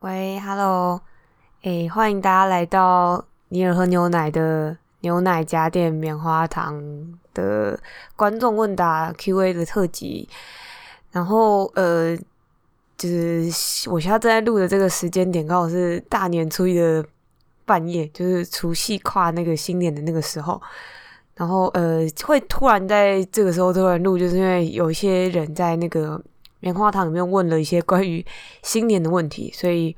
喂，Hello，诶，欢迎大家来到尼尔喝牛奶的牛奶加点棉花糖的观众问答 Q&A 的特辑。然后，呃，就是我现在正在录的这个时间点，刚好是大年初一的半夜，就是除夕跨那个新年的那个时候。然后，呃，会突然在这个时候突然录，就是因为有一些人在那个。棉花糖里面问了一些关于新年的问题，所以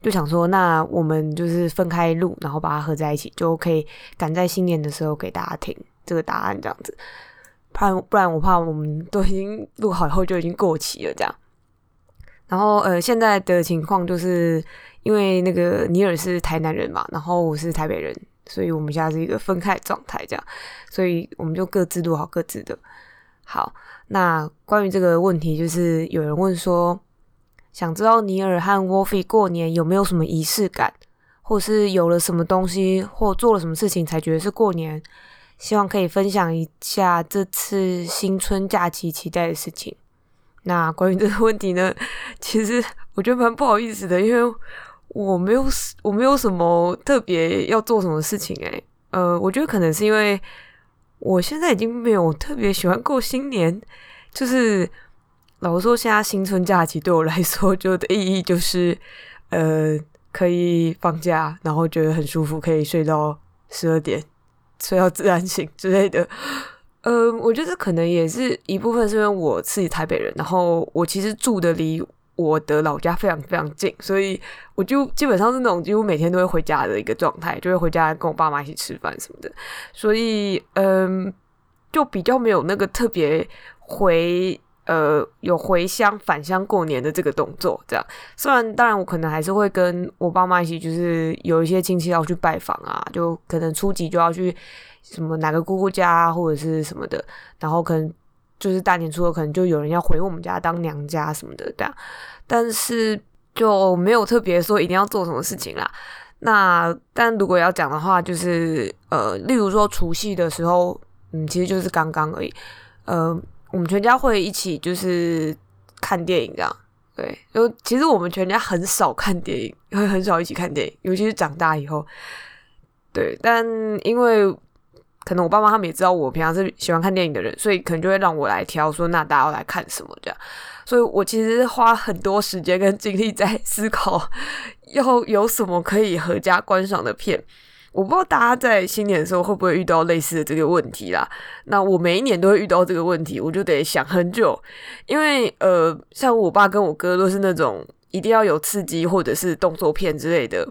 就想说，那我们就是分开录，然后把它合在一起，就可以赶在新年的时候给大家听这个答案，这样子。不然不然我怕我们都已经录好以后就已经过期了，这样。然后呃，现在的情况就是因为那个尼尔是台南人嘛，然后我是台北人，所以我们现在是一个分开状态，这样，所以我们就各自录好各自的。好，那关于这个问题，就是有人问说，想知道尼尔和 Wolfie 过年有没有什么仪式感，或是有了什么东西，或做了什么事情才觉得是过年，希望可以分享一下这次新春假期期待的事情。那关于这个问题呢，其实我觉得蛮不好意思的，因为我没有我没有什么特别要做什么事情，诶，呃，我觉得可能是因为。我现在已经没有特别喜欢过新年，就是老实说，现在新春假期对我来说就的意义就是，呃，可以放假，然后觉得很舒服，可以睡到十二点，睡到自然醒之类的。呃，我觉得可能也是一部分是因为我是台北人，然后我其实住的离。我的老家非常非常近，所以我就基本上是那种几乎每天都会回家的一个状态，就会回家跟我爸妈一起吃饭什么的。所以，嗯，就比较没有那个特别回呃有回乡返乡过年的这个动作。这样，虽然当然我可能还是会跟我爸妈一起，就是有一些亲戚要去拜访啊，就可能初几就要去什么哪个姑姑家或者是什么的，然后可能。就是大年初二，可能就有人要回我们家当娘家什么的这样，但是就没有特别说一定要做什么事情啦。那但如果要讲的话，就是呃，例如说除夕的时候，嗯，其实就是刚刚而已。呃，我们全家会一起就是看电影这样，对，就其实我们全家很少看电影，会很少一起看电影，尤其是长大以后。对，但因为。可能我爸妈他们也知道我平常是喜欢看电影的人，所以可能就会让我来挑，说那大家要来看什么这样。所以我其实花很多时间跟精力在思考，要有什么可以合家观赏的片。我不知道大家在新年的时候会不会遇到类似的这个问题啦。那我每一年都会遇到这个问题，我就得想很久，因为呃，像我爸跟我哥都是那种一定要有刺激或者是动作片之类的。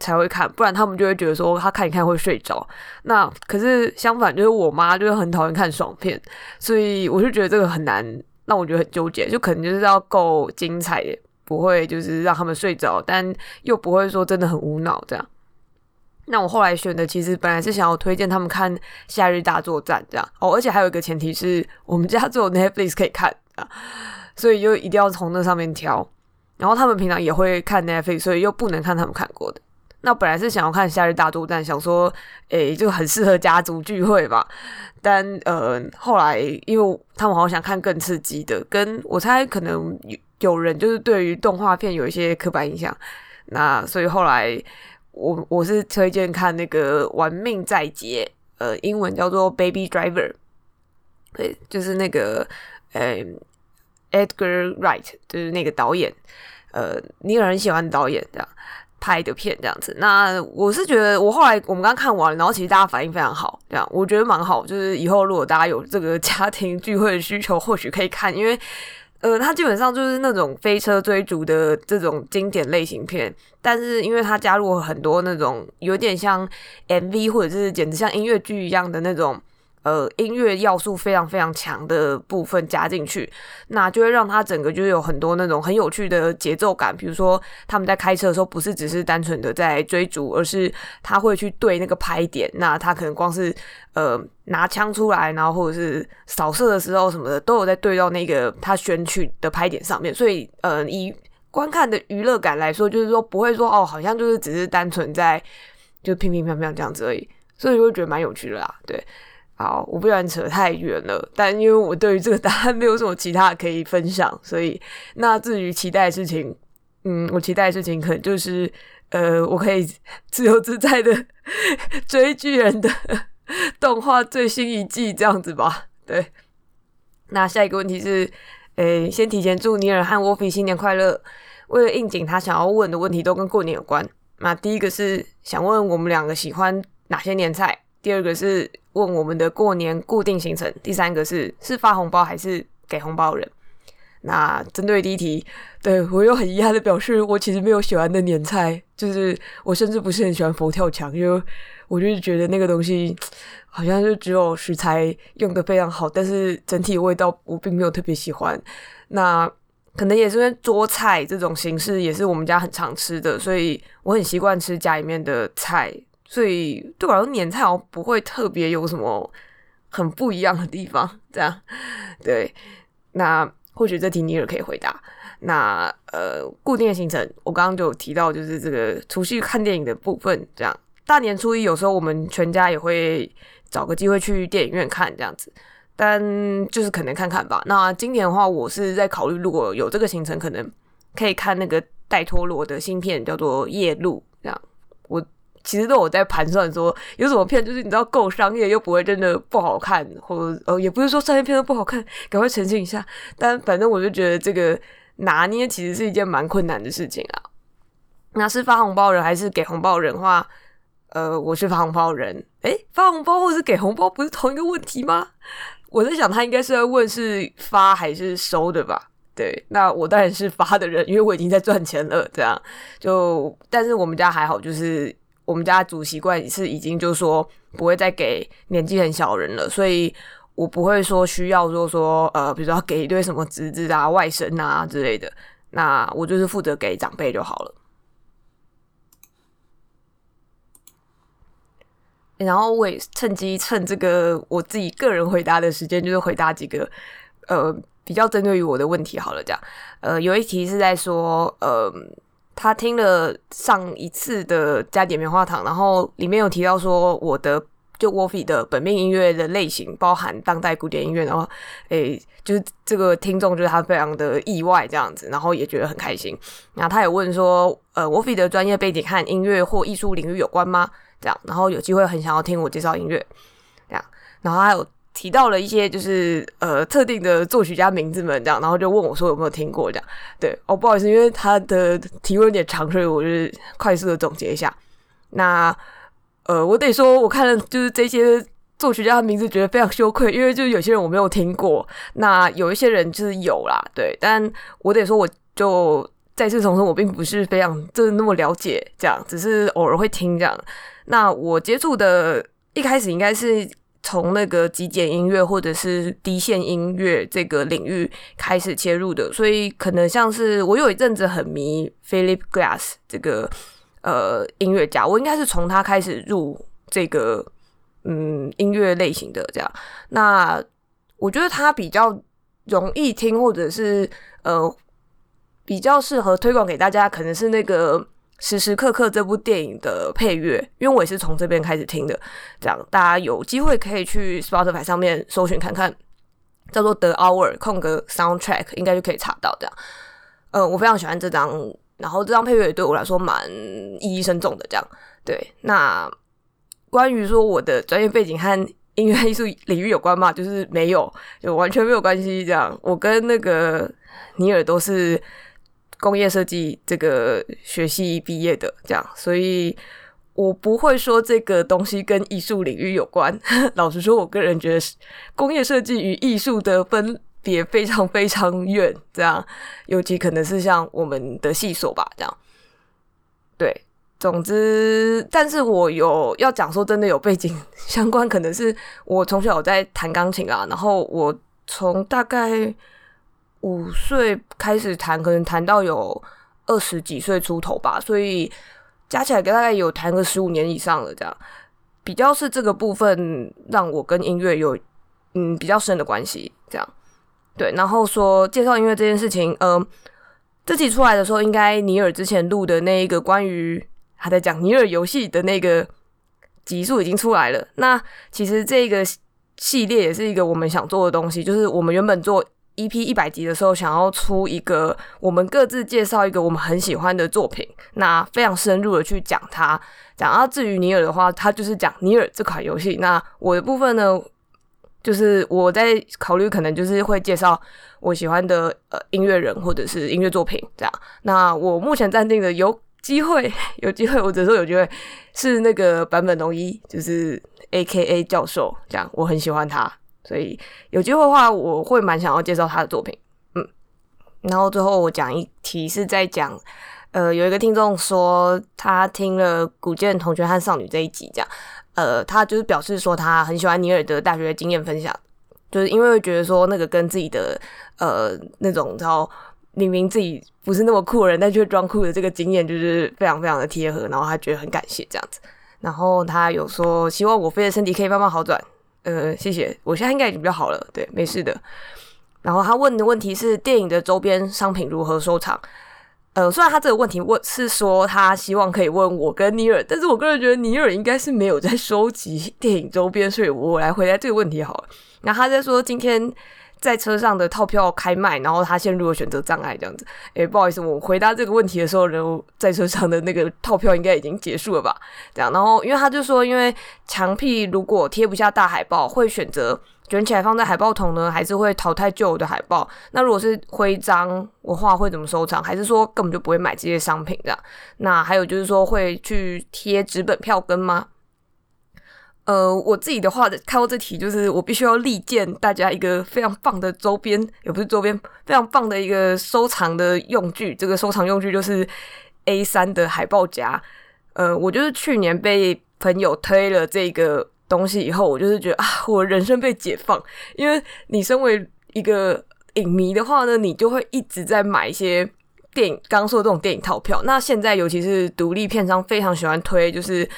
才会看，不然他们就会觉得说他看一看会睡着。那可是相反，就是我妈就是很讨厌看爽片，所以我就觉得这个很难，让我觉得很纠结。就可能就是要够精彩，不会就是让他们睡着，但又不会说真的很无脑这样。那我后来选的其实本来是想要推荐他们看《夏日大作战》这样哦，而且还有一个前提是我们家只有 Netflix 可以看啊，所以就一定要从那上面挑。然后他们平常也会看 Netflix，所以又不能看他们看过的。那本来是想要看《夏日大作战》，想说，诶、就很适合家族聚会吧。但呃，后来因为他们好想看更刺激的，跟我猜可能有有人就是对于动画片有一些刻板印象。那所以后来我我是推荐看那个《玩命再劫》，呃，英文叫做《Baby Driver》，对，就是那个呃，Edgar Wright，就是那个导演，呃，尼尔很喜欢导演这样。拍的片这样子，那我是觉得，我后来我们刚看完，然后其实大家反应非常好，这样我觉得蛮好。就是以后如果大家有这个家庭聚会的需求，或许可以看，因为呃，它基本上就是那种飞车追逐的这种经典类型片，但是因为它加入了很多那种有点像 MV 或者是简直像音乐剧一样的那种。呃，音乐要素非常非常强的部分加进去，那就会让它整个就是有很多那种很有趣的节奏感。比如说，他们在开车的时候，不是只是单纯的在追逐，而是他会去对那个拍点。那他可能光是呃拿枪出来，然后或者是扫射的时候什么的，都有在对到那个他选取的拍点上面。所以，呃，以观看的娱乐感来说，就是说不会说哦，好像就是只是单纯在就乒乒乓乓这样子而已。所以就会觉得蛮有趣的啦，对。好，我不想扯太远了，但因为我对于这个答案 没有什么其他可以分享，所以那至于期待的事情，嗯，我期待的事情可能就是，呃，我可以 自由自在的 追巨人的动画最新一季这样子吧。对，那下一个问题是，诶，先提前祝尼尔和沃菲新年快乐。为了应景，他想要问的问题都跟过年有关。那第一个是想问我们两个喜欢哪些年菜，第二个是问我们的过年固定行程，第三个是是发红包还是给红包人。那针对第一题，对，我又很遗憾的表示，我其实没有喜欢的年菜，就是我甚至不是很喜欢佛跳墙，因为我就是觉得那个东西好像就只有食材用的非常好，但是整体味道我并没有特别喜欢。那可能也是因为桌菜这种形式也是我们家很常吃的，所以我很习惯吃家里面的菜，所以对我来说年菜我不会特别有什么很不一样的地方。这样，对，那。或许这题你也可以回答。那呃，固定的行程，我刚刚就提到，就是这个除夕看电影的部分。这样，大年初一有时候我们全家也会找个机会去电影院看这样子，但就是可能看看吧。那今年的话，我是在考虑，如果有这个行程，可能可以看那个戴托罗的新片，叫做《夜路》这样。其实都有在盘算说，有什么片就是你知道够商业又不会真的不好看，或者呃也不是说商业片都不好看，赶快澄清一下。但反正我就觉得这个拿捏其实是一件蛮困难的事情啊。那是发红包人还是给红包人的话，呃，我是发红包人。诶，发红包或是给红包不是同一个问题吗？我在想他应该是在问是发还是收的吧？对，那我当然是发的人，因为我已经在赚钱了。这样就，但是我们家还好，就是。我们家的习惯是已经就是说不会再给年纪很小人了，所以我不会说需要说说呃，比如说给一堆什么侄子啊、外甥啊之类的，那我就是负责给长辈就好了。然后我也趁机趁这个我自己个人回答的时间，就是回答几个呃比较针对于我的问题好了，这样呃有一题是在说呃。他听了上一次的加点棉花糖，然后里面有提到说我的就 Woffy 的本命音乐的类型包含当代古典音乐，然后诶，就是这个听众就是他非常的意外这样子，然后也觉得很开心。然后他也问说，呃，Woffy 的专业背景和音乐或艺术领域有关吗？这样，然后有机会很想要听我介绍音乐，这样，然后还有。提到了一些就是呃特定的作曲家名字们这样，然后就问我说有没有听过这样。对哦，不好意思，因为他的提问有点长，所以我就是快速的总结一下。那呃，我得说我看了就是这些作曲家的名字，觉得非常羞愧，因为就有些人我没有听过，那有一些人就是有啦，对，但我得说我就再次重申，我并不是非常就是那么了解这样，只是偶尔会听这样。那我接触的一开始应该是。从那个极简音乐或者是低线音乐这个领域开始切入的，所以可能像是我有一阵子很迷 Philip Glass 这个呃音乐家，我应该是从他开始入这个嗯音乐类型的这样。那我觉得他比较容易听，或者是呃比较适合推广给大家，可能是那个。时时刻刻这部电影的配乐，因为我也是从这边开始听的，这样大家有机会可以去 Spotify 上面搜寻看看，叫做 The Hour 空格 Soundtrack，应该就可以查到这样。呃，我非常喜欢这张，然后这张配乐也对我来说蛮意义深重的。这样，对。那关于说我的专业背景和音乐艺术领域有关吗？就是没有，就完全没有关系。这样，我跟那个尼尔都是。工业设计这个学系毕业的，这样，所以我不会说这个东西跟艺术领域有关。老实说，我个人觉得工业设计与艺术的分别非常非常远，这样，尤其可能是像我们的系所吧，这样。对，总之，但是我有要讲说，真的有背景相关，可能是我从小有在弹钢琴啊，然后我从大概。五岁开始弹，可能弹到有二十几岁出头吧，所以加起来大概有弹个十五年以上了。这样比较是这个部分让我跟音乐有嗯比较深的关系。这样对，然后说介绍音乐这件事情，嗯、这集出来的时候，应该尼尔之前录的那一个关于他在讲尼尔游戏的那个集数已经出来了。那其实这个系列也是一个我们想做的东西，就是我们原本做。EP 一百集的时候，想要出一个我们各自介绍一个我们很喜欢的作品，那非常深入的去讲它。讲啊，至于尼尔的话，他就是讲尼尔这款游戏。那我的部分呢，就是我在考虑，可能就是会介绍我喜欢的呃音乐人或者是音乐作品这样。那我目前暂定的有机会，有机会，或者说有机会是那个坂本龙一，就是 AKA 教授这样，我很喜欢他。所以有机会的话，我会蛮想要介绍他的作品，嗯。然后最后我讲一题是在讲，呃，有一个听众说他听了古剑同学和少女这一集，这样，呃，他就是表示说他很喜欢尼尔的大学经验分享，就是因为觉得说那个跟自己的呃那种然后明明自己不是那么酷的人，但却装酷的这个经验，就是非常非常的贴合，然后他觉得很感谢这样子。然后他有说希望我飞的身体可以慢慢好转。呃，谢谢，我现在应该已经比较好了，对，没事的。然后他问的问题是电影的周边商品如何收藏？呃，虽然他这个问题问是说他希望可以问我跟尼尔，但是我个人觉得尼尔应该是没有在收集电影周边，所以我来回答这个问题好了。然后他在说今天。在车上的套票开卖，然后他陷入了选择障碍，这样子。诶，不好意思，我回答这个问题的时候，然后在车上的那个套票应该已经结束了吧？这样，然后因为他就说，因为墙壁如果贴不下大海报，会选择卷起来放在海报桶呢，还是会淘汰旧的海报？那如果是徽章，我画会怎么收藏？还是说根本就不会买这些商品这样？那还有就是说会去贴纸本票根吗？呃，我自己的话，看到这题就是我必须要力荐大家一个非常棒的周边，也不是周边，非常棒的一个收藏的用具。这个收藏用具就是 A3 的海报夹。呃，我就是去年被朋友推了这个东西以后，我就是觉得啊，我人生被解放。因为你身为一个影迷的话呢，你就会一直在买一些电影，刚说这种电影套票。那现在尤其是独立片商非常喜欢推，就是。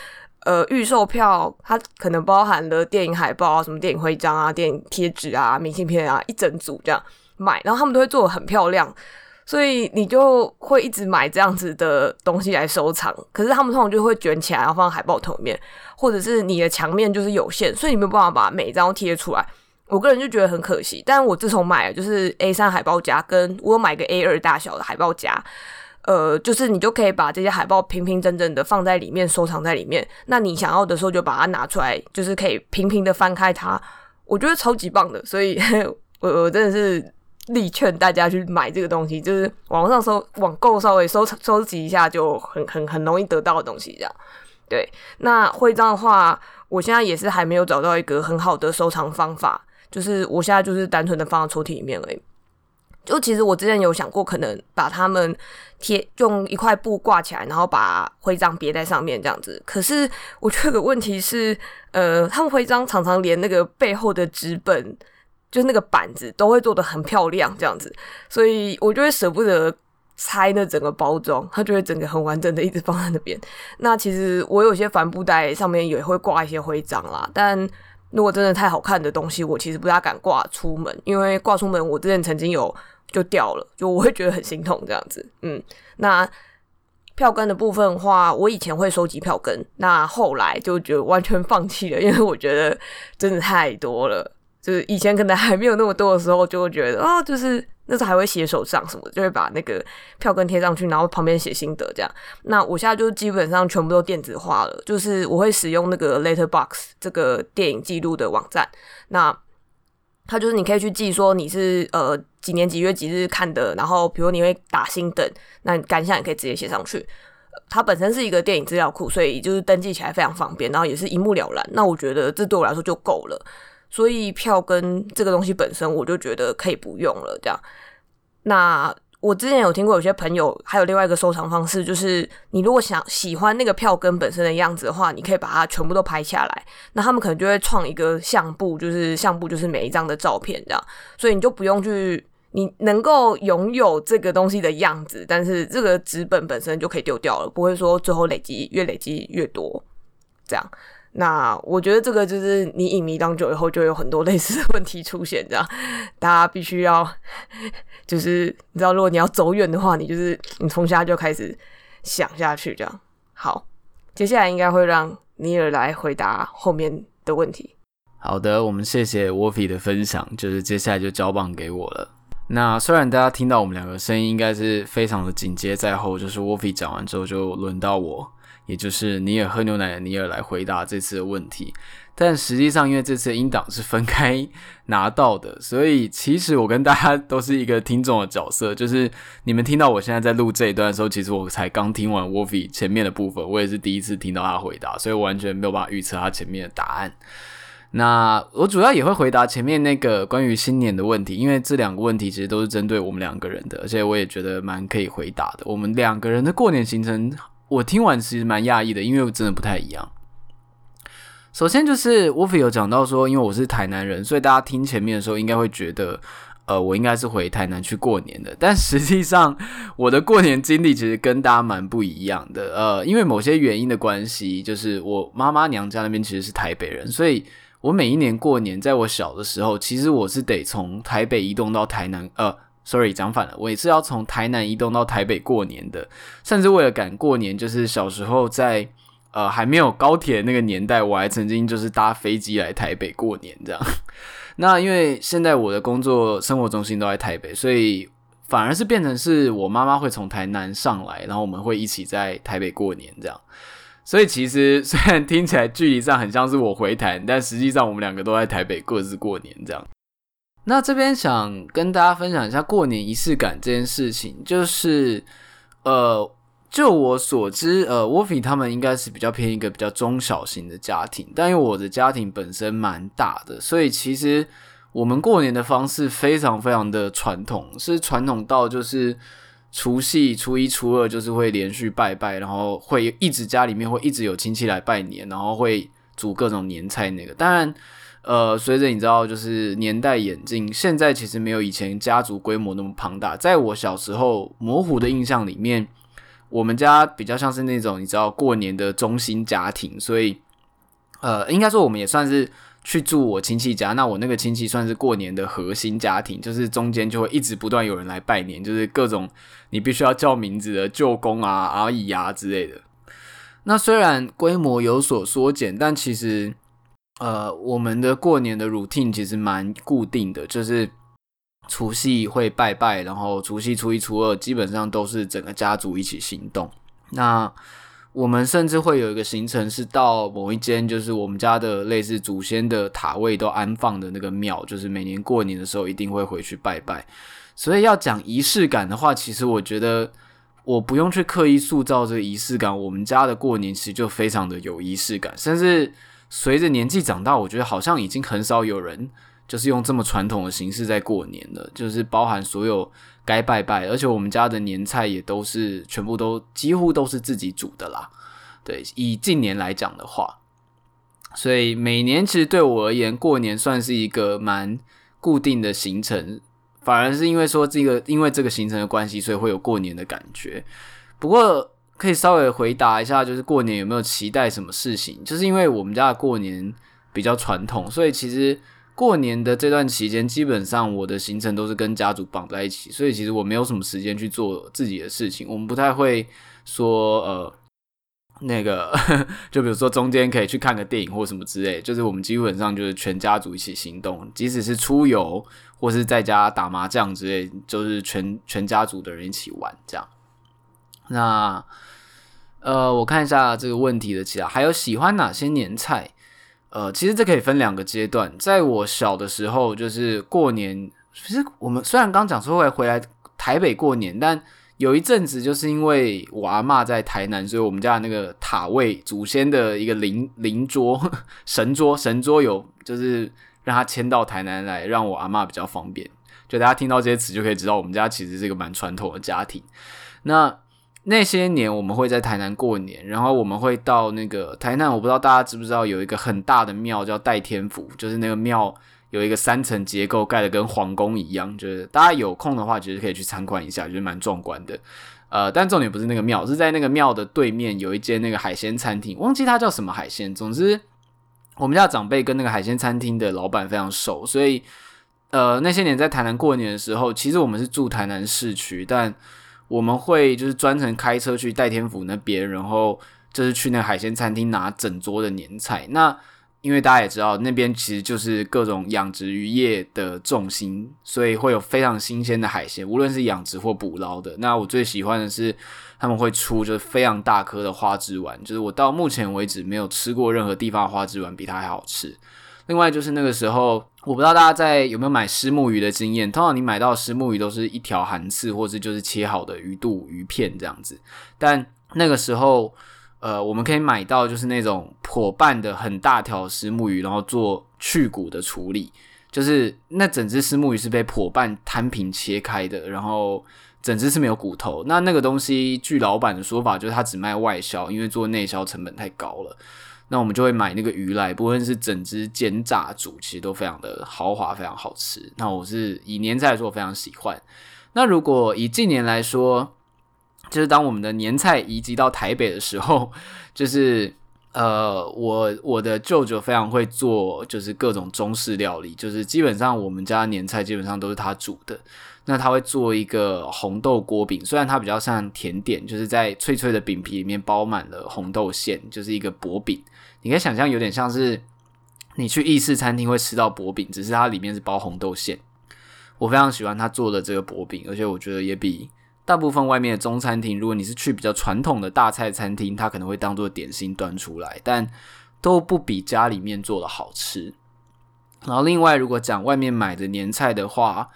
呃，预售票它可能包含了电影海报啊，什么电影徽章啊、电影贴纸啊、明信片啊，一整组这样买，然后他们都会做得很漂亮，所以你就会一直买这样子的东西来收藏。可是他们通常就会卷起来，然后放在海报头里面，或者是你的墙面就是有限，所以你没有办法把每一张贴出来。我个人就觉得很可惜。但我自从买了就是 A3 海报夹，跟我买个 A2 大小的海报夹。呃，就是你就可以把这些海报平平整整的放在里面，收藏在里面。那你想要的时候就把它拿出来，就是可以平平的翻开它。我觉得超级棒的，所以 我我真的是力劝大家去买这个东西，就是网上搜网购稍微收收集一下就很很很容易得到的东西，这样。对，那徽章的话，我现在也是还没有找到一个很好的收藏方法，就是我现在就是单纯的放在抽屉里面而已。就其实我之前有想过，可能把它们贴用一块布挂起来，然后把徽章别在上面这样子。可是我觉得个问题是，呃，他们徽章常常连那个背后的纸本，就是那个板子都会做得很漂亮这样子，所以我就会舍不得拆那整个包装，它就会整个很完整的一直放在那边。那其实我有些帆布袋上面也会挂一些徽章啦，但如果真的太好看的东西，我其实不大敢挂出门，因为挂出门我之前曾经有。就掉了，就我会觉得很心痛这样子。嗯，那票根的部分的话，我以前会收集票根，那后来就觉得完全放弃了，因为我觉得真的太多了。就是以前可能还没有那么多的时候，就会觉得啊、就是那时候还会写手账什么，就会把那个票根贴上去，然后旁边写心得这样。那我现在就基本上全部都电子化了，就是我会使用那个 Letterbox 这个电影记录的网站。那它就是你可以去记说你是呃几年几月几日看的，然后比如你会打星等，那你感想也可以直接写上去。它本身是一个电影资料库，所以就是登记起来非常方便，然后也是一目了然。那我觉得这对我来说就够了，所以票根这个东西本身我就觉得可以不用了。这样，那。我之前有听过有些朋友还有另外一个收藏方式，就是你如果想喜欢那个票根本身的样子的话，你可以把它全部都拍下来。那他们可能就会创一个相簿，就是相簿就是每一张的照片这样，所以你就不用去，你能够拥有这个东西的样子，但是这个纸本本身就可以丢掉了，不会说最后累积越累积越多这样。那我觉得这个就是你影迷当久以后，就有很多类似的问题出现，这样大家必须要就是你知道，如果你要走远的话，你就是你从现在就开始想下去，这样好。接下来应该会让尼尔来回答后面的问题。好的，我们谢谢 Wolfie 的分享，就是接下来就交棒给我了。那虽然大家听到我们两个声音应该是非常的紧接在后，就是 Wolfie 讲完之后就轮到我，也就是尼尔喝牛奶的尼尔来回答这次的问题。但实际上，因为这次的音档是分开拿到的，所以其实我跟大家都是一个听众的角色。就是你们听到我现在在录这一段的时候，其实我才刚听完 Wolfie 前面的部分，我也是第一次听到他回答，所以我完全没有办法预测他前面的答案。那我主要也会回答前面那个关于新年的问题，因为这两个问题其实都是针对我们两个人的，而且我也觉得蛮可以回答的。我们两个人的过年行程，我听完其实蛮讶异的，因为我真的不太一样。首先就是 Wolfie 有讲到说，因为我是台南人，所以大家听前面的时候应该会觉得，呃，我应该是回台南去过年的。但实际上，我的过年经历其实跟大家蛮不一样的。呃，因为某些原因的关系，就是我妈妈娘家那边其实是台北人，所以我每一年过年，在我小的时候，其实我是得从台北移动到台南。呃，sorry，讲反了，我也是要从台南移动到台北过年的。甚至为了赶过年，就是小时候在。呃，还没有高铁那个年代，我还曾经就是搭飞机来台北过年这样。那因为现在我的工作生活中心都在台北，所以反而是变成是我妈妈会从台南上来，然后我们会一起在台北过年这样。所以其实 虽然听起来距离上很像是我回台，但实际上我们两个都在台北各自过年这样。那这边想跟大家分享一下过年仪式感这件事情，就是呃。就我所知，呃，Wolfie 他们应该是比较偏一个比较中小型的家庭，但因为我的家庭本身蛮大的，所以其实我们过年的方式非常非常的传统，是传统到就是除夕、初一、初二就是会连续拜拜，然后会一直家里面会一直有亲戚来拜年，然后会煮各种年菜那个。当然，呃，随着你知道就是年代演进，现在其实没有以前家族规模那么庞大。在我小时候模糊的印象里面。我们家比较像是那种你知道过年的中心家庭，所以呃，应该说我们也算是去住我亲戚家。那我那个亲戚算是过年的核心家庭，就是中间就会一直不断有人来拜年，就是各种你必须要叫名字的舅公啊、阿姨啊之类的。那虽然规模有所缩减，但其实呃，我们的过年的 routine 其实蛮固定的，就是。除夕会拜拜，然后除夕、初一、初二基本上都是整个家族一起行动。那我们甚至会有一个行程是到某一间，就是我们家的类似祖先的塔位都安放的那个庙，就是每年过年的时候一定会回去拜拜。所以要讲仪式感的话，其实我觉得我不用去刻意塑造这个仪式感，我们家的过年其实就非常的有仪式感。甚至随着年纪长大，我觉得好像已经很少有人。就是用这么传统的形式在过年了，就是包含所有该拜拜，而且我们家的年菜也都是全部都几乎都是自己煮的啦。对，以近年来讲的话，所以每年其实对我而言，过年算是一个蛮固定的行程，反而是因为说这个因为这个行程的关系，所以会有过年的感觉。不过可以稍微回答一下，就是过年有没有期待什么事情？就是因为我们家的过年比较传统，所以其实。过年的这段期间，基本上我的行程都是跟家族绑在一起，所以其实我没有什么时间去做自己的事情。我们不太会说，呃，那个，就比如说中间可以去看个电影或什么之类，就是我们基本上就是全家族一起行动，即使是出游或是在家打麻将之类，就是全全家族的人一起玩这样。那，呃，我看一下这个问题的其他，还有喜欢哪些年菜？呃，其实这可以分两个阶段。在我小的时候，就是过年，其实我们虽然刚讲说会回来台北过年，但有一阵子就是因为我阿嬷在台南，所以我们家那个塔位祖先的一个灵灵桌、神桌、神桌有，就是让他迁到台南来，让我阿嬷比较方便。就大家听到这些词就可以知道，我们家其实是一个蛮传统的家庭。那那些年我们会在台南过年，然后我们会到那个台南，我不知道大家知不知道有一个很大的庙叫代天府，就是那个庙有一个三层结构盖的跟皇宫一样，就是大家有空的话其实可以去参观一下，就是蛮壮观的。呃，但重点不是那个庙，是在那个庙的对面有一间那个海鲜餐厅，忘记它叫什么海鲜。总之，我们家长辈跟那个海鲜餐厅的老板非常熟，所以呃那些年在台南过年的时候，其实我们是住台南市区，但我们会就是专程开车去戴天府那边，然后就是去那个海鲜餐厅拿整桌的年菜。那因为大家也知道，那边其实就是各种养殖渔业的重心，所以会有非常新鲜的海鲜，无论是养殖或捕捞的。那我最喜欢的是他们会出就是非常大颗的花枝丸，就是我到目前为止没有吃过任何地方的花枝丸比它还好吃。另外就是那个时候，我不知道大家在有没有买虱目鱼的经验，通常你买到虱目鱼都是一条寒刺，或是就是切好的鱼肚鱼片这样子，但那个时候。呃，我们可以买到就是那种破半的很大条虱目鱼，然后做去骨的处理，就是那整只虱目鱼是被破半摊平切开的，然后整只是没有骨头。那那个东西，据老板的说法，就是他只卖外销，因为做内销成本太高了。那我们就会买那个鱼来，不论是整只煎炸煮，其实都非常的豪华，非常好吃。那我是以年菜来说，我非常喜欢。那如果以近年来说，就是当我们的年菜移籍到台北的时候，就是呃，我我的舅舅非常会做，就是各种中式料理，就是基本上我们家年菜基本上都是他煮的。那他会做一个红豆锅饼，虽然它比较像甜点，就是在脆脆的饼皮里面包满了红豆馅，就是一个薄饼。你可以想象有点像是你去意式餐厅会吃到薄饼，只是它里面是包红豆馅。我非常喜欢他做的这个薄饼，而且我觉得也比。大部分外面的中餐厅，如果你是去比较传统的大菜餐厅，它可能会当做点心端出来，但都不比家里面做的好吃。然后另外，如果讲外面买的年菜的话，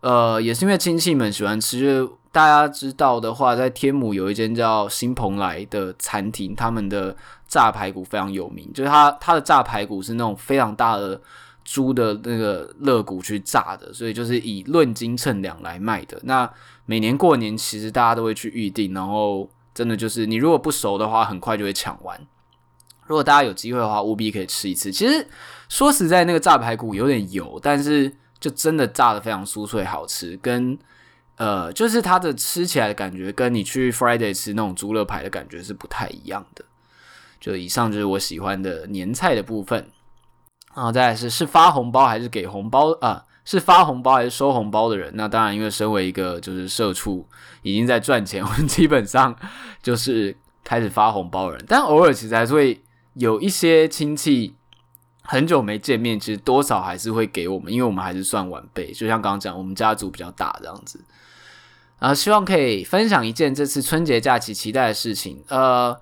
呃，也是因为亲戚们喜欢吃。大家知道的话，在天母有一间叫新蓬莱的餐厅，他们的炸排骨非常有名，就是它它的炸排骨是那种非常大的猪的那个肋骨去炸的，所以就是以论斤称两来卖的。那每年过年，其实大家都会去预定，然后真的就是你如果不熟的话，很快就会抢完。如果大家有机会的话，务必可以吃一次。其实说实在，那个炸排骨有点油，但是就真的炸得非常酥脆好吃。跟呃，就是它的吃起来的感觉，跟你去 Friday 吃那种猪肋排的感觉是不太一样的。就以上就是我喜欢的年菜的部分，然后再来是是发红包还是给红包啊？是发红包还是收红包的人？那当然，因为身为一个就是社畜，已经在赚钱，我们基本上就是开始发红包的人。但偶尔其实还是会有一些亲戚很久没见面，其实多少还是会给我们，因为我们还是算晚辈。就像刚刚讲，我们家族比较大这样子。然后希望可以分享一件这次春节假期期待的事情。呃。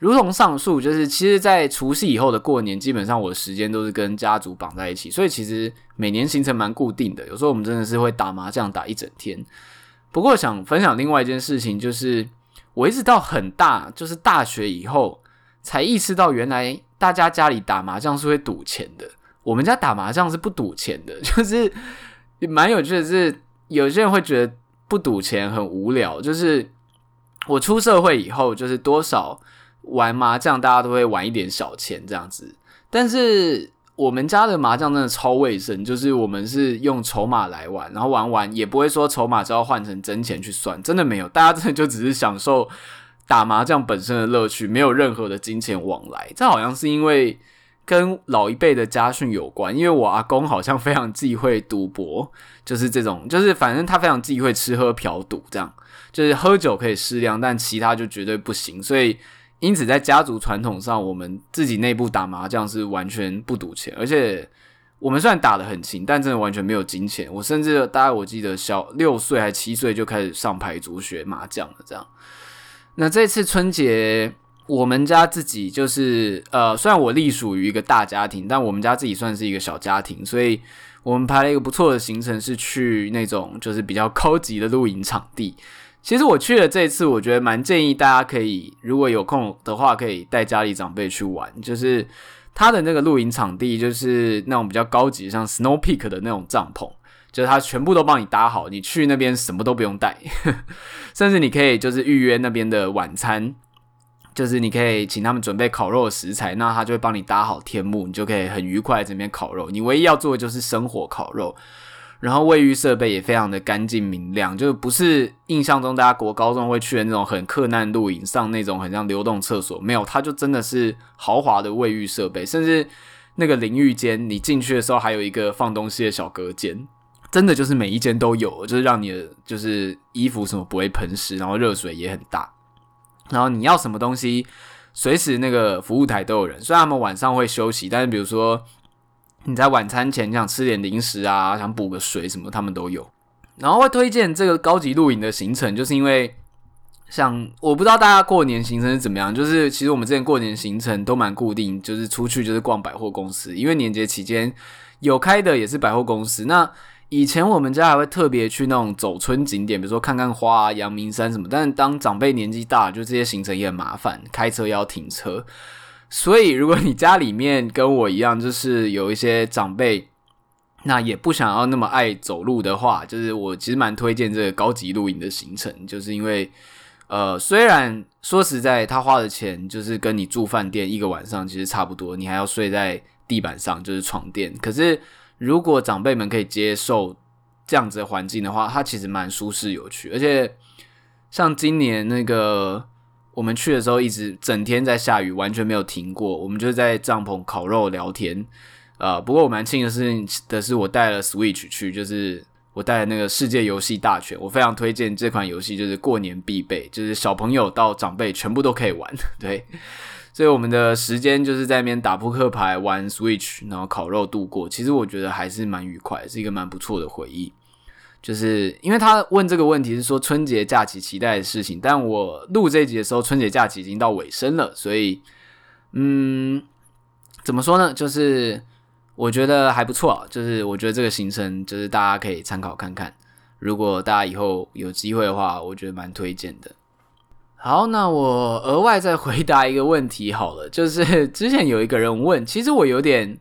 如同上述，就是其实，在除夕以后的过年，基本上我的时间都是跟家族绑在一起，所以其实每年行程蛮固定的。有时候我们真的是会打麻将打一整天。不过想分享另外一件事情，就是我一直到很大，就是大学以后，才意识到原来大家家里打麻将是会赌钱的。我们家打麻将是不赌钱的，就是蛮有趣的是，有些人会觉得不赌钱很无聊。就是我出社会以后，就是多少。玩麻将，大家都会玩一点小钱这样子，但是我们家的麻将真的超卫生，就是我们是用筹码来玩，然后玩完也不会说筹码就要换成真钱去算，真的没有，大家真的就只是享受打麻将本身的乐趣，没有任何的金钱往来。这好像是因为跟老一辈的家训有关，因为我阿公好像非常忌讳赌博，就是这种，就是反正他非常忌讳吃喝嫖赌，这样就是喝酒可以适量，但其他就绝对不行，所以。因此，在家族传统上，我们自己内部打麻将是完全不赌钱，而且我们虽然打得很勤，但真的完全没有金钱。我甚至大概我记得小六岁还七岁就开始上牌组学麻将了。这样，那这次春节，我们家自己就是呃，虽然我隶属于一个大家庭，但我们家自己算是一个小家庭，所以我们排了一个不错的行程，是去那种就是比较高级的露营场地。其实我去了这一次，我觉得蛮建议大家可以，如果有空的话，可以带家里长辈去玩。就是他的那个露营场地，就是那种比较高级，像 Snow Peak 的那种帐篷，就是他全部都帮你搭好，你去那边什么都不用带，甚至你可以就是预约那边的晚餐，就是你可以请他们准备烤肉的食材，那他就会帮你搭好天幕，你就可以很愉快这边烤肉。你唯一要做的就是生火烤肉。然后卫浴设备也非常的干净明亮，就不是印象中大家国高中会去的那种很克难露营，上那种很像流动厕所，没有，它就真的是豪华的卫浴设备，甚至那个淋浴间，你进去的时候还有一个放东西的小隔间，真的就是每一间都有，就是让你的就是衣服什么不会喷湿，然后热水也很大，然后你要什么东西随时那个服务台都有人。虽然他们晚上会休息，但是比如说你在晚餐前想吃点零食啊，想补个水什么，他们都有。然后会推荐这个高级露营的行程，就是因为像我不知道大家过年行程是怎么样，就是其实我们之前过年行程都蛮固定，就是出去就是逛百货公司，因为年节期间有开的也是百货公司。那以前我们家还会特别去那种走村景点，比如说看看花啊、阳明山什么。但是当长辈年纪大，就这些行程也很麻烦，开车要停车。所以如果你家里面跟我一样，就是有一些长辈，那也不想要那么爱走路的话，就是我其实蛮推荐这个高级露营的行程，就是因为呃，虽然说实在，他花的钱就是跟你住饭店一个晚上其实差不多，你还要睡在地板上，就是床垫，可是。如果长辈们可以接受这样子的环境的话，它其实蛮舒适有趣。而且像今年那个我们去的时候，一直整天在下雨，完全没有停过。我们就在帐篷烤肉聊天。呃，不过我蛮庆幸的是的是，我带了 Switch 去，就是我带了那个世界游戏大全。我非常推荐这款游戏，就是过年必备，就是小朋友到长辈全部都可以玩。对。所以我们的时间就是在那边打扑克牌、玩 Switch，然后烤肉度过。其实我觉得还是蛮愉快，是一个蛮不错的回忆。就是因为他问这个问题是说春节假期期待的事情，但我录这一集的时候，春节假期已经到尾声了，所以嗯，怎么说呢？就是我觉得还不错。就是我觉得这个行程就是大家可以参考看看。如果大家以后有机会的话，我觉得蛮推荐的。好，那我额外再回答一个问题好了，就是之前有一个人问，其实我有点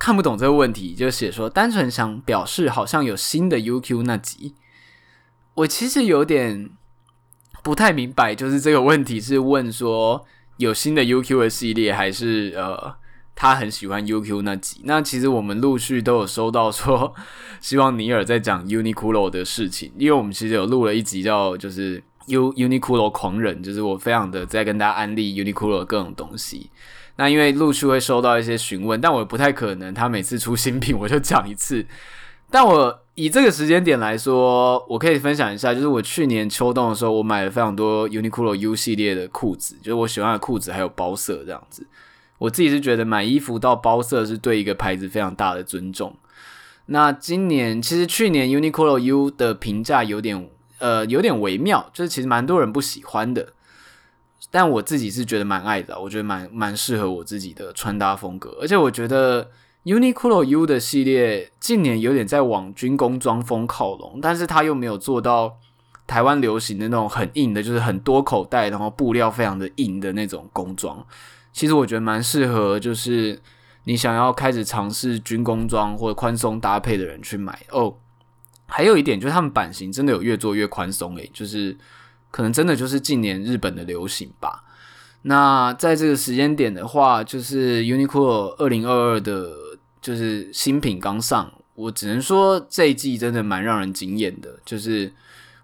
看不懂这个问题，就写说单纯想表示好像有新的 UQ 那集，我其实有点不太明白，就是这个问题是问说有新的 UQ 的系列，还是呃他很喜欢 UQ 那集？那其实我们陆续都有收到说，希望尼尔在讲 Uniqlo 的事情，因为我们其实有录了一集叫就是。U Uniqlo 狂人，就是我非常的在跟大家安利 Uniqlo 各种东西。那因为陆续会收到一些询问，但我不太可能他每次出新品我就讲一次。但我以这个时间点来说，我可以分享一下，就是我去年秋冬的时候，我买了非常多 Uniqlo U 系列的裤子，就是我喜欢的裤子还有包色这样子。我自己是觉得买衣服到包色是对一个牌子非常大的尊重。那今年其实去年 Uniqlo U 的评价有点。呃，有点微妙，就是其实蛮多人不喜欢的，但我自己是觉得蛮爱的，我觉得蛮蛮适合我自己的穿搭风格，而且我觉得 Uniqlo U 的系列近年有点在往军工装风靠拢，但是它又没有做到台湾流行的那种很硬的，就是很多口袋，然后布料非常的硬的那种工装。其实我觉得蛮适合，就是你想要开始尝试军工装或者宽松搭配的人去买哦。还有一点就是，他们版型真的有越做越宽松诶，就是可能真的就是近年日本的流行吧。那在这个时间点的话，就是 Uniqlo 二零二二的，就是新品刚上，我只能说这一季真的蛮让人惊艳的。就是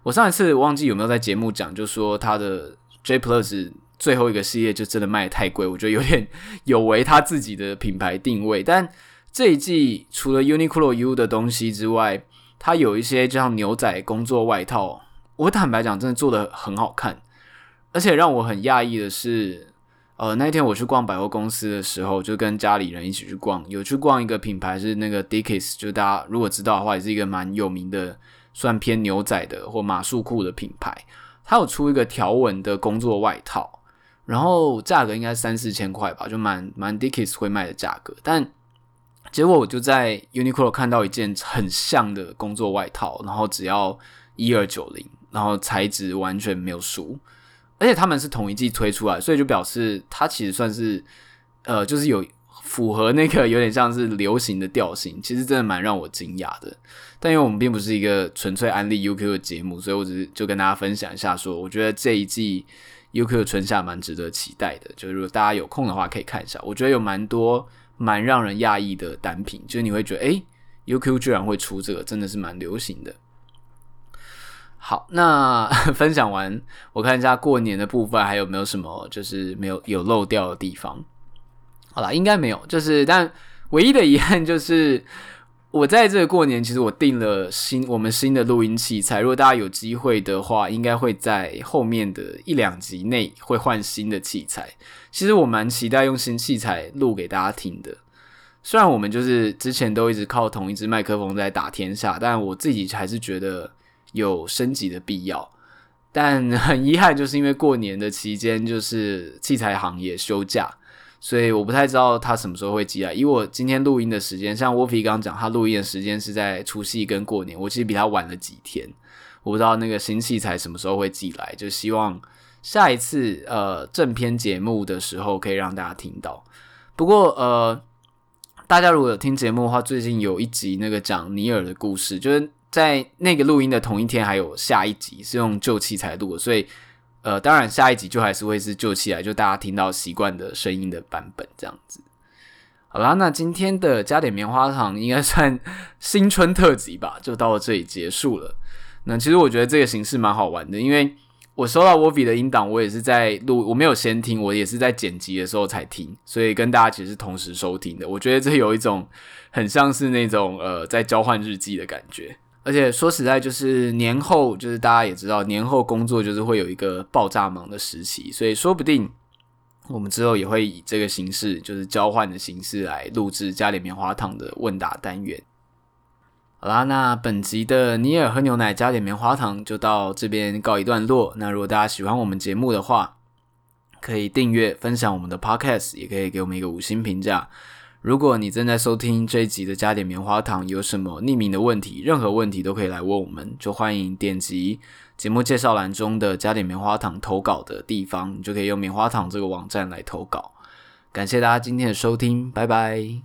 我上一次忘记有没有在节目讲，就说它的 J Plus 最后一个系列就真的卖得太贵，我觉得有点有违他自己的品牌定位。但这一季除了 Uniqlo U 的东西之外，它有一些就像牛仔工作外套，我坦白讲，真的做的很好看，而且让我很讶异的是，呃，那天我去逛百货公司的时候，就跟家里人一起去逛，有去逛一个品牌是那个 Dickies，就大家如果知道的话，也是一个蛮有名的，算偏牛仔的或马术裤的品牌。它有出一个条纹的工作外套，然后价格应该三四千块吧，就蛮蛮 Dickies 会卖的价格，但。结果我就在 Uniqlo 看到一件很像的工作外套，然后只要一二九零，然后材质完全没有输，而且他们是同一季推出来，所以就表示它其实算是呃，就是有符合那个有点像是流行的调性，其实真的蛮让我惊讶的。但因为我们并不是一个纯粹安利 UQ 的节目，所以我只是就跟大家分享一下说，我觉得这一季 UQ 的春夏蛮值得期待的，就是如果大家有空的话可以看一下，我觉得有蛮多。蛮让人讶异的单品，就是你会觉得，诶，UQ 居然会出这个，真的是蛮流行的。好，那 分享完，我看一下过年的部分还有没有什么，就是没有有漏掉的地方。好啦，应该没有，就是但唯一的遗憾就是，我在这个过年，其实我订了新我们新的录音器材。如果大家有机会的话，应该会在后面的一两集内会换新的器材。其实我蛮期待用新器材录给大家听的。虽然我们就是之前都一直靠同一支麦克风在打天下，但我自己还是觉得有升级的必要。但 很遗憾，就是因为过年的期间，就是器材行业休假。所以我不太知道他什么时候会寄来。以我今天录音的时间，像 Wopi 刚刚讲，他录音的时间是在除夕跟过年，我其实比他晚了几天。我不知道那个新器材什么时候会寄来，就希望下一次呃正片节目的时候可以让大家听到。不过呃，大家如果有听节目的话，最近有一集那个讲尼尔的故事，就是在那个录音的同一天，还有下一集是用旧器材录的，所以。呃，当然，下一集就还是会是旧器材，就大家听到习惯的声音的版本这样子。好啦，那今天的加点棉花糖应该算新春特辑吧，就到这里结束了。那其实我觉得这个形式蛮好玩的，因为我收到 Wolfie 的音档，我也是在录，我没有先听，我也是在剪辑的时候才听，所以跟大家其实是同时收听的。我觉得这有一种很像是那种呃，在交换日记的感觉。而且说实在，就是年后，就是大家也知道，年后工作就是会有一个爆炸忙的时期，所以说不定我们之后也会以这个形式，就是交换的形式来录制加点棉花糖的问答单元。好啦，那本集的尼尔喝牛奶加点棉花糖就到这边告一段落。那如果大家喜欢我们节目的话，可以订阅、分享我们的 Podcast，也可以给我们一个五星评价。如果你正在收听这一集的加点棉花糖，有什么匿名的问题，任何问题都可以来问我们，就欢迎点击节目介绍栏中的加点棉花糖投稿的地方，你就可以用棉花糖这个网站来投稿。感谢大家今天的收听，拜拜。